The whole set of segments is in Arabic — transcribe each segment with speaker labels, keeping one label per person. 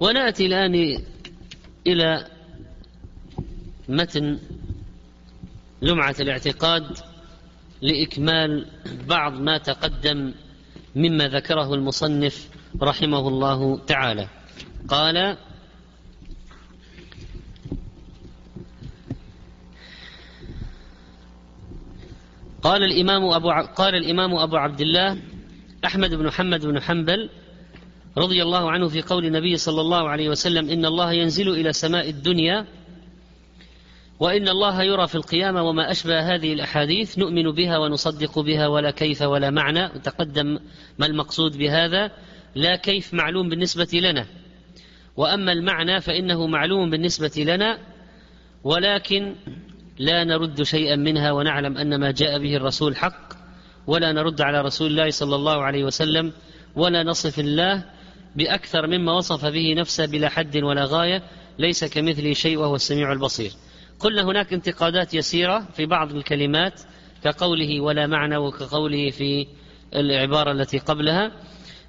Speaker 1: وناتي الان إلى متن لمعه الاعتقاد لإكمال بعض ما تقدم مما ذكره المصنف رحمه الله تعالى. قال قال الإمام أبو قال الإمام أبو عبد الله أحمد بن محمد بن حنبل رضي الله عنه في قول النبي صلى الله عليه وسلم إن الله ينزل إلى سماء الدنيا وإن الله يرى في القيامة وما أشبه هذه الأحاديث نؤمن بها ونصدق بها ولا كيف ولا معنى وتقدم ما المقصود بهذا لا كيف معلوم بالنسبة لنا. وأما المعنى فإنه معلوم بالنسبة لنا ولكن لا نرد شيئا منها ونعلم أن ما جاء به الرسول حق ولا نرد على رسول الله صلى الله عليه وسلم ولا نصف الله بأكثر مما وصف به نفسه بلا حد ولا غاية ليس كمثله شيء وهو السميع البصير. قلنا هناك انتقادات يسيرة في بعض الكلمات كقوله ولا معنى وكقوله في العبارة التي قبلها.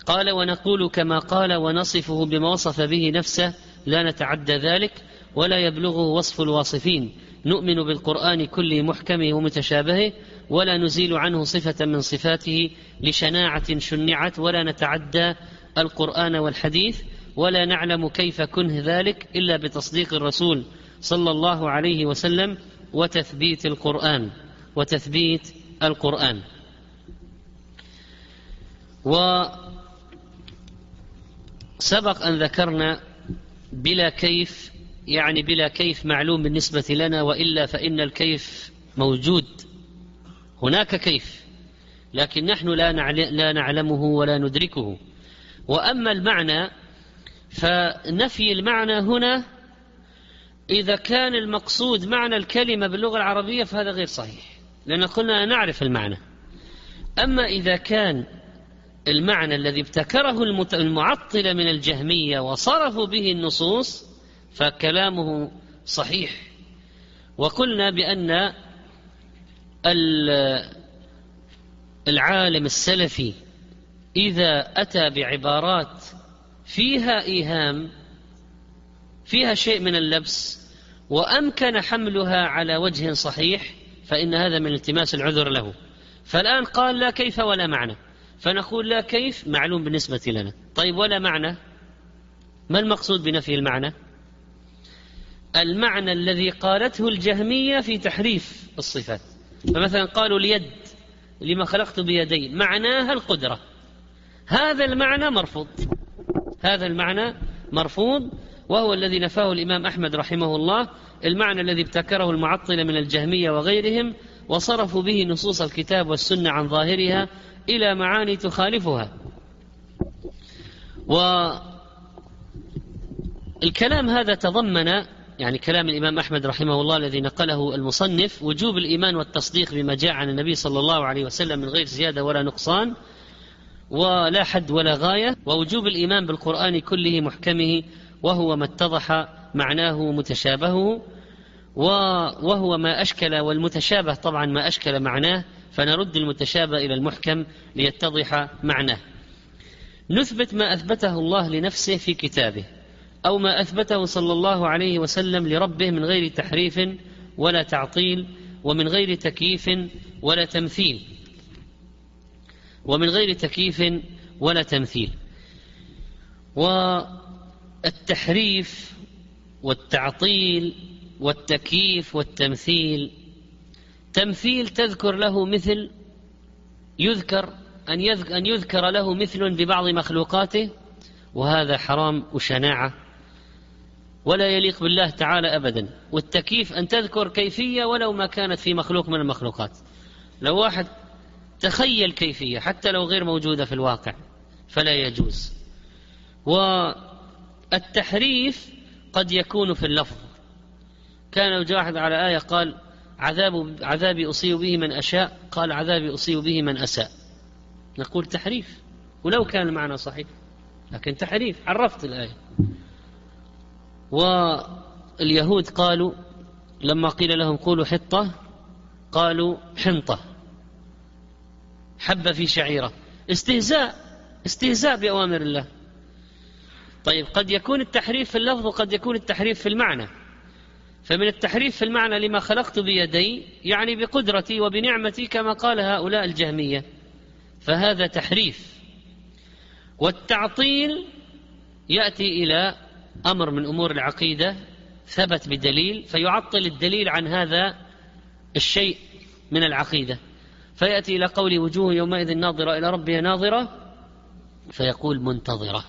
Speaker 1: قال ونقول كما قال ونصفه بما وصف به نفسه لا نتعدى ذلك ولا يبلغه وصف الواصفين. نؤمن بالقرآن كله محكمه ومتشابهه ولا نزيل عنه صفة من صفاته لشناعة شنعت ولا نتعدى القرآن والحديث ولا نعلم كيف كنه ذلك إلا بتصديق الرسول صلى الله عليه وسلم وتثبيت القرآن وتثبيت القرآن. وسبق أن ذكرنا بلا كيف يعني بلا كيف معلوم بالنسبة لنا وإلا فإن الكيف موجود. هناك كيف لكن نحن لا نعلمه ولا ندركه. وأما المعنى فنفي المعنى هنا إذا كان المقصود معنى الكلمة باللغة العربية فهذا غير صحيح لأن قلنا نعرف المعنى. أما إذا كان المعنى الذي ابتكره المعطلة من الجهمية وصرفوا به النصوص فكلامه صحيح. وقلنا بأن العالم السلفي إذا أتى بعبارات فيها إيهام فيها شيء من اللبس وأمكن حملها على وجه صحيح فإن هذا من التماس العذر له. فالآن قال لا كيف ولا معنى. فنقول لا كيف معلوم بالنسبة لنا. طيب ولا معنى؟ ما المقصود بنفي المعنى؟ المعنى الذي قالته الجهمية في تحريف الصفات. فمثلا قالوا اليد لما خلقت بيدين معناها القدرة. هذا المعنى مرفوض. هذا المعنى مرفوض وهو الذي نفاه الإمام أحمد رحمه الله المعنى الذي ابتكره المعطلة من الجهمية وغيرهم وصرفوا به نصوص الكتاب والسنة عن ظاهرها إلى معاني تخالفها. والكلام هذا تضمن يعني كلام الإمام أحمد رحمه الله الذي نقله المصنف وجوب الإيمان والتصديق بما جاء عن النبي صلى الله عليه وسلم من غير زيادة ولا نقصان. ولا حد ولا غاية ووجوب الإيمان بالقرآن كله محكمه وهو ما اتضح معناه متشابهه وهو ما أشكل والمتشابه طبعا ما أشكل معناه فنرد المتشابه إلى المحكم ليتضح معناه. نثبت ما أثبته الله لنفسه في كتابه أو ما أثبته صلى الله عليه وسلم لربه من غير تحريف ولا تعطيل ومن غير تكييف ولا تمثيل. ومن غير تكييف ولا تمثيل. والتحريف والتعطيل والتكييف والتمثيل. تمثيل تذكر له مثل يذكر أن يذكر, أن يذكر له مثل ببعض مخلوقاته وهذا حرام وشناعة ولا يليق بالله تعالى أبدا. والتكييف أن تذكر كيفية ولو ما كانت في مخلوق من المخلوقات. لو واحد تخيل كيفية حتى لو غير موجودة في الواقع فلا يجوز. والتحريف قد يكون في اللفظ. كان واحد على آية قال عذاب عذابي أصيب به من أشاء. قال عذابي أصيب به من أساء. نقول تحريف ولو كان المعنى صحيح لكن تحريف. عرفت الآية. واليهود قالوا لما قيل لهم قولوا حطة قالوا حنطة. حبة في شعيرة. استهزاء استهزاء بأوامر الله. طيب قد يكون التحريف في اللفظ وقد يكون التحريف في المعنى. فمن التحريف في المعنى لما خلقت بيدي يعني بقدرتي وبنعمتي كما قال هؤلاء الجهمية. فهذا تحريف. والتعطيل يأتي إلى أمر من أمور العقيدة ثبت بدليل فيعطل الدليل عن هذا الشيء من العقيدة. فيأتي إلى قول وجوه يومئذ ناظرة إلى ربها ناظرة فيقول منتظرة.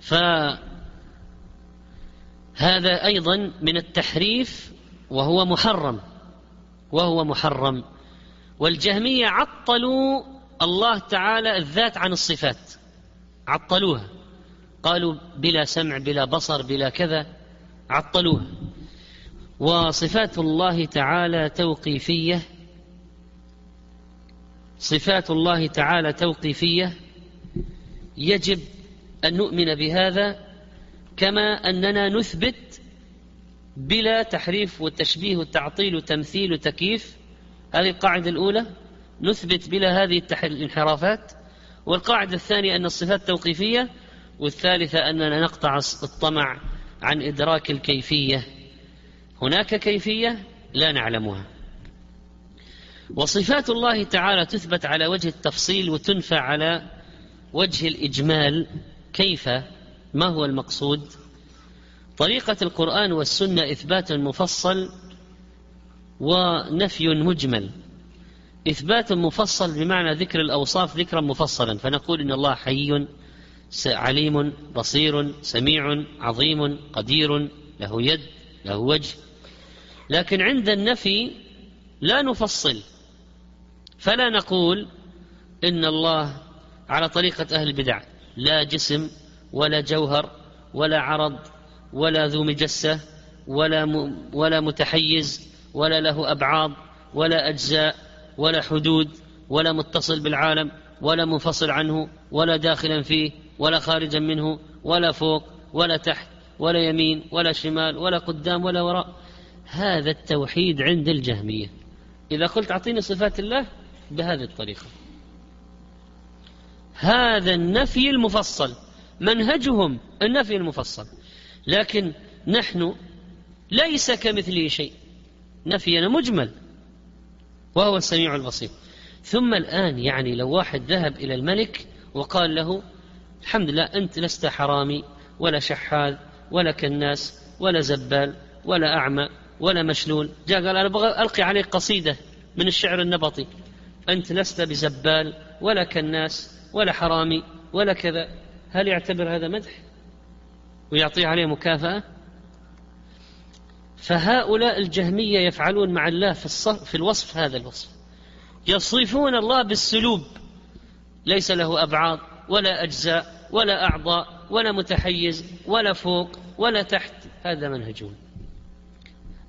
Speaker 1: فهذا أيضا من التحريف وهو محرم وهو محرم. والجهمية عطلوا الله تعالى الذات عن الصفات عطلوها. قالوا بلا سمع بلا بصر بلا كذا عطلوها. وصفات الله تعالى توقيفية صفات الله تعالى توقيفية يجب أن نؤمن بهذا كما أننا نثبت بلا تحريف وتشبيه وتعطيل وتمثيل وتكييف. هذه القاعدة الأولى نثبت بلا هذه الانحرافات. والقاعدة الثانية أن الصفات توقيفية والثالثة أننا نقطع الطمع عن إدراك الكيفية. هناك كيفية لا نعلمها. وصفات الله تعالى تثبت على وجه التفصيل وتنفى على وجه الإجمال كيف ما هو المقصود؟ طريقة القرآن والسنة إثبات مفصل ونفي مجمل. إثبات مفصل بمعنى ذكر الأوصاف ذكرا مفصلا فنقول إن الله حي عليم بصير سميع عظيم قدير له يد له وجه. لكن عند النفي لا نفصل. فلا نقول إن الله على طريقة أهل البدع لا جسم ولا جوهر ولا عرض ولا ذو مجسة ولا ولا متحيز ولا له أبعاض ولا أجزاء ولا حدود ولا متصل بالعالم ولا منفصل عنه ولا داخلا فيه ولا خارجا منه ولا فوق ولا تحت ولا يمين ولا شمال ولا قدام ولا وراء. هذا التوحيد عند الجهمية. إذا قلت أعطيني صفات الله بهذه الطريقة. هذا النفي المفصل منهجهم النفي المفصل. لكن نحن ليس كمثله شيء. نفينا مجمل وهو السميع البصير. ثم الآن يعني لو واحد ذهب إلى الملك وقال له الحمد لله أنت لست حرامي ولا شحاذ ولا كناس ولا زبال ولا أعمى ولا مشلول. جاء قال أنا ألقي عليك قصيدة من الشعر النبطي. أنت لست بزبال ولا كناس ولا حرامي ولا كذا. هل يعتبر هذا مدح؟ ويعطيه عليه مكافأة؟ فهؤلاء الجهمية يفعلون مع الله في, الصف في الوصف هذا الوصف. يصفون الله بالسلوب. ليس له أبعاض ولا أجزاء ولا أعضاء ولا متحيز ولا فوق ولا تحت. هذا منهجون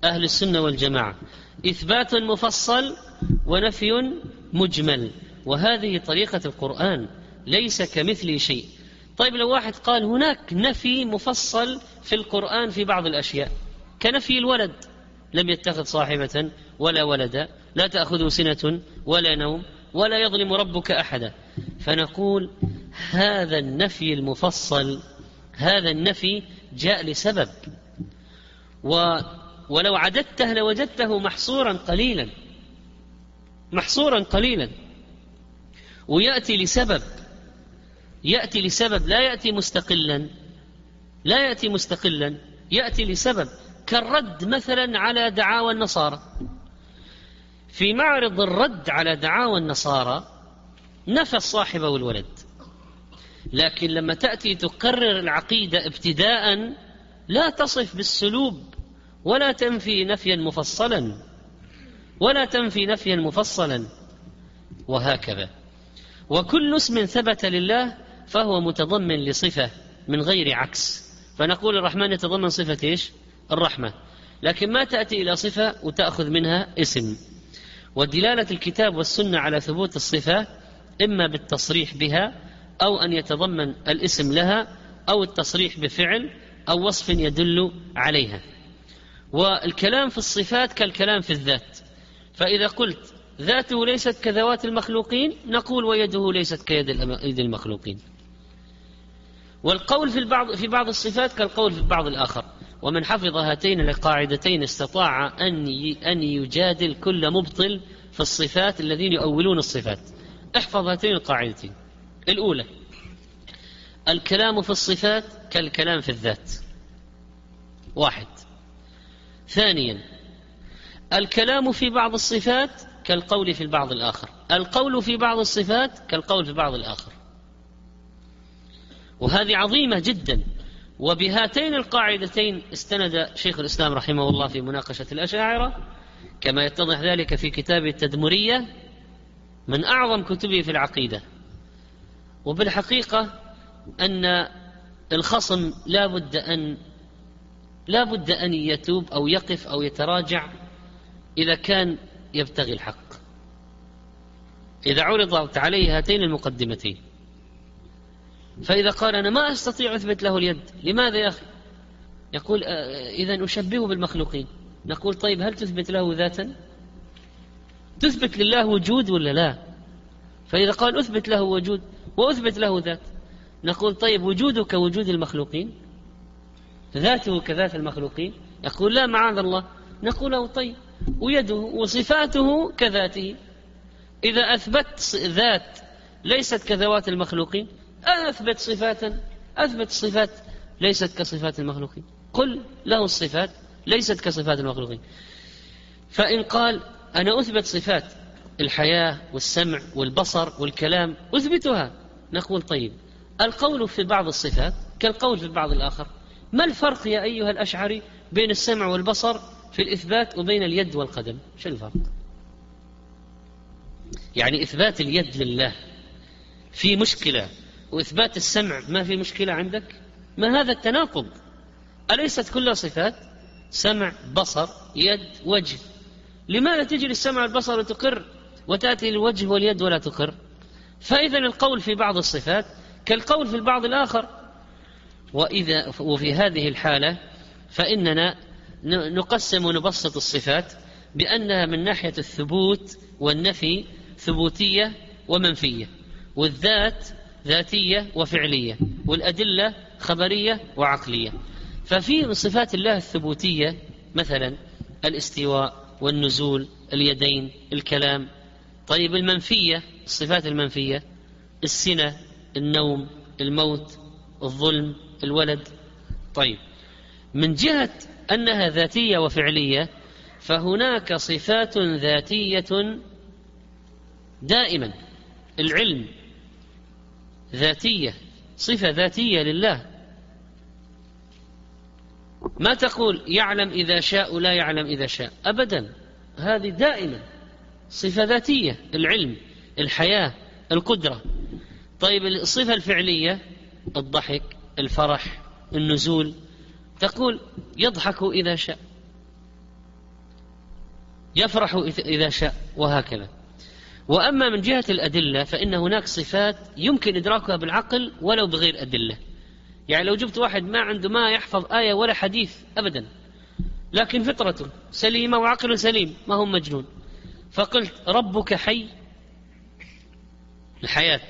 Speaker 1: أهل السنة والجماعة. إثبات مفصل ونفي مجمل. وهذه طريقة القرآن ليس كمثل شيء. طيب لو واحد قال هناك نفي مفصل في القرآن في بعض الأشياء كنفي الولد لم يتخذ صاحبة ولا ولدا لا تأخذه سنة ولا نوم ولا يظلم ربك أحدا. فنقول هذا النفي المفصل هذا النفي جاء لسبب. و ولو عددته لوجدته محصورا قليلا. محصورا قليلا. ويأتي لسبب. يأتي لسبب. لا يأتي مستقلا. لا يأتي مستقلا. يأتي لسبب. كالرد مثلا على دعاوى النصارى. في معرض الرد على دعاوى النصارى نفى الصاحب والولد. لكن لما تأتي تقرر العقيدة ابتداء لا تصف بالسلوب ولا تنفي نفيا مفصلا. ولا تنفي نفيا مفصلا. وهكذا. وكل اسم ثبت لله فهو متضمن لصفة من غير عكس. فنقول الرحمن يتضمن صفة إيش؟ الرحمة. لكن ما تأتي إلى صفة وتأخذ منها اسم. ودلالة الكتاب والسنة على ثبوت الصفة إما بالتصريح بها أو أن يتضمن الاسم لها أو التصريح بفعل أو وصف يدل عليها. والكلام في الصفات كالكلام في الذات. فإذا قلت ذاته ليست كذوات المخلوقين نقول ويده ليست كيد المخلوقين. والقول في البعض في بعض الصفات كالقول في البعض الآخر. ومن حفظ هاتين القاعدتين استطاع أن أن يجادل كل مبطل في الصفات الذين يؤولون الصفات. احفظ هاتين القاعدتين. الأولى الكلام في الصفات كالكلام في الذات. واحد ثانيا الكلام في بعض الصفات كالقول في البعض الآخر. القول في بعض الصفات كالقول في بعض الآخر. وهذه عظيمة جدا. وبهاتين القاعدتين استند شيخ الإسلام رحمه الله في مناقشة الأشاعرة كما يتضح ذلك في كتابه التدمرية من أعظم كتبه في العقيدة. وبالحقيقة أن الخصم لا بد أن لا بد أن يتوب أو يقف أو يتراجع إذا كان يبتغي الحق. إذا عرضت عليه هاتين المقدمتين. فإذا قال أنا ما أستطيع أثبت له اليد لماذا يا أخي؟ يقول آه، إذا أشبهه بالمخلوقين. نقول طيب هل تثبت له ذاتا؟ تثبت لله وجود ولا لا؟ فإذا قال أثبت له وجود وأثبت له ذات نقول طيب وجوده كوجود المخلوقين؟ ذاته كذات المخلوقين. يقول لا معاذ الله. نقول له طيب. ويده وصفاته كذاته. إذا أثبت ذات ليست كذوات المخلوقين أثبت صفات أثبت صفات ليست كصفات المخلوقين. قل له الصفات ليست كصفات المخلوقين. فإن قال أنا أثبت صفات الحياة والسمع والبصر والكلام أثبتها. نقول طيب. القول في بعض الصفات كالقول في البعض الآخر. ما الفرق يا أيها الأشعري بين السمع والبصر في الإثبات وبين اليد والقدم؟ شو الفرق؟ يعني إثبات اليد لله في مشكلة وإثبات السمع ما في مشكلة عندك؟ ما هذا التناقض؟ أليست كلها صفات؟ سمع بصر يد وجه. لماذا تجي للسمع والبصر وتقر وتأتي الوجه واليد ولا تقر؟ فإذا القول في بعض الصفات كالقول في البعض الآخر وإذا وفي هذه الحالة فإننا نقسم ونبسط الصفات بأنها من ناحية الثبوت والنفي ثبوتية ومنفية والذات ذاتية وفعلية والأدلة خبرية وعقلية. ففي من صفات الله الثبوتية مثلا الاستواء والنزول اليدين الكلام طيب المنفية الصفات المنفية السنة النوم الموت الظلم الولد. طيب. من جهة أنها ذاتية وفعلية فهناك صفات ذاتية دائما. العلم ذاتية صفة ذاتية لله. ما تقول يعلم إذا شاء ولا يعلم إذا شاء؟ أبدا. هذه دائما صفة ذاتية العلم الحياة القدرة. طيب الصفة الفعلية الضحك. الفرح النزول تقول يضحك إذا شاء. يفرح إذا شاء وهكذا. وأما من جهة الأدلة فإن هناك صفات يمكن إدراكها بالعقل ولو بغير أدلة. يعني لو جبت واحد ما عنده ما يحفظ آية ولا حديث أبدا لكن فطرته سليمة وعقله سليم ما هو مجنون. فقلت ربك حي. الحياة.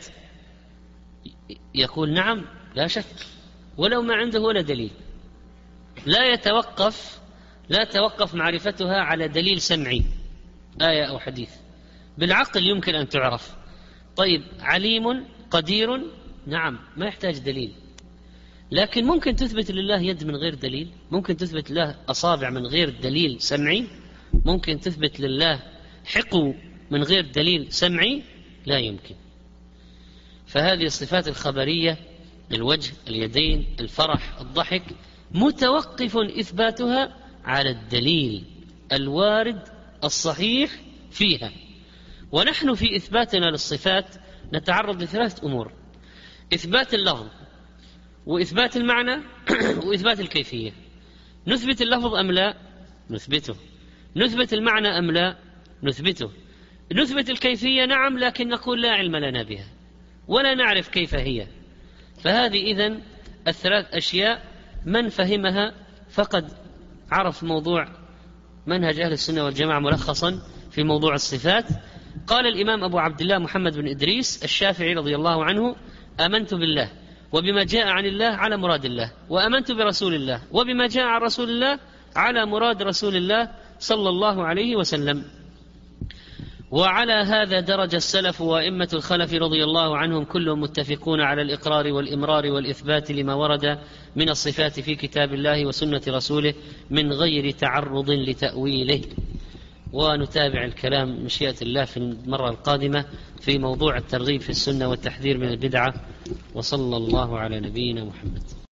Speaker 1: يقول نعم لا شك. ولو ما عنده ولا دليل. لا يتوقف لا توقف معرفتها على دليل سمعي آية أو حديث. بالعقل يمكن أن تعرف. طيب عليم قدير نعم ما يحتاج دليل. لكن ممكن تثبت لله يد من غير دليل ممكن تثبت له أصابع من غير دليل سمعي ممكن تثبت لله حقو من غير دليل سمعي لا يمكن. فهذه الصفات الخبرية الوجه اليدين الفرح الضحك متوقف إثباتها على الدليل الوارد الصحيح فيها. ونحن في إثباتنا للصفات نتعرض لثلاثة أمور إثبات اللفظ وإثبات المعنى وإثبات الكيفية. نثبت اللفظ أم لا؟ نثبته. نثبت المعنى أم لا؟ نثبته. نثبت الكيفية نعم لكن نقول لا علم لنا بها ولا نعرف كيف هي. فهذه إذن الثلاث أشياء من فهمها فقد عرف موضوع منهج أهل السنة والجماعة ملخصا في موضوع الصفات. قال الإمام أبو عبد الله محمد بن إدريس الشافعي رضي الله عنه آمنت بالله وبما جاء عن الله على مراد الله وآمنت برسول الله وبما جاء عن رسول الله على مراد رسول الله صلى الله عليه وسلم. وعلى هذا درج السلف وأئمة الخلف رضي الله عنهم كلهم متفقون على الإقرار والإمرار والإثبات لما ورد من الصفات في كتاب الله وسنة رسوله من غير تعرض لتأويله. ونتابع الكلام مشيئه الله في المرة القادمة في موضوع الترغيب في السنة والتحذير من البدعة. وصلى الله على نبينا محمد.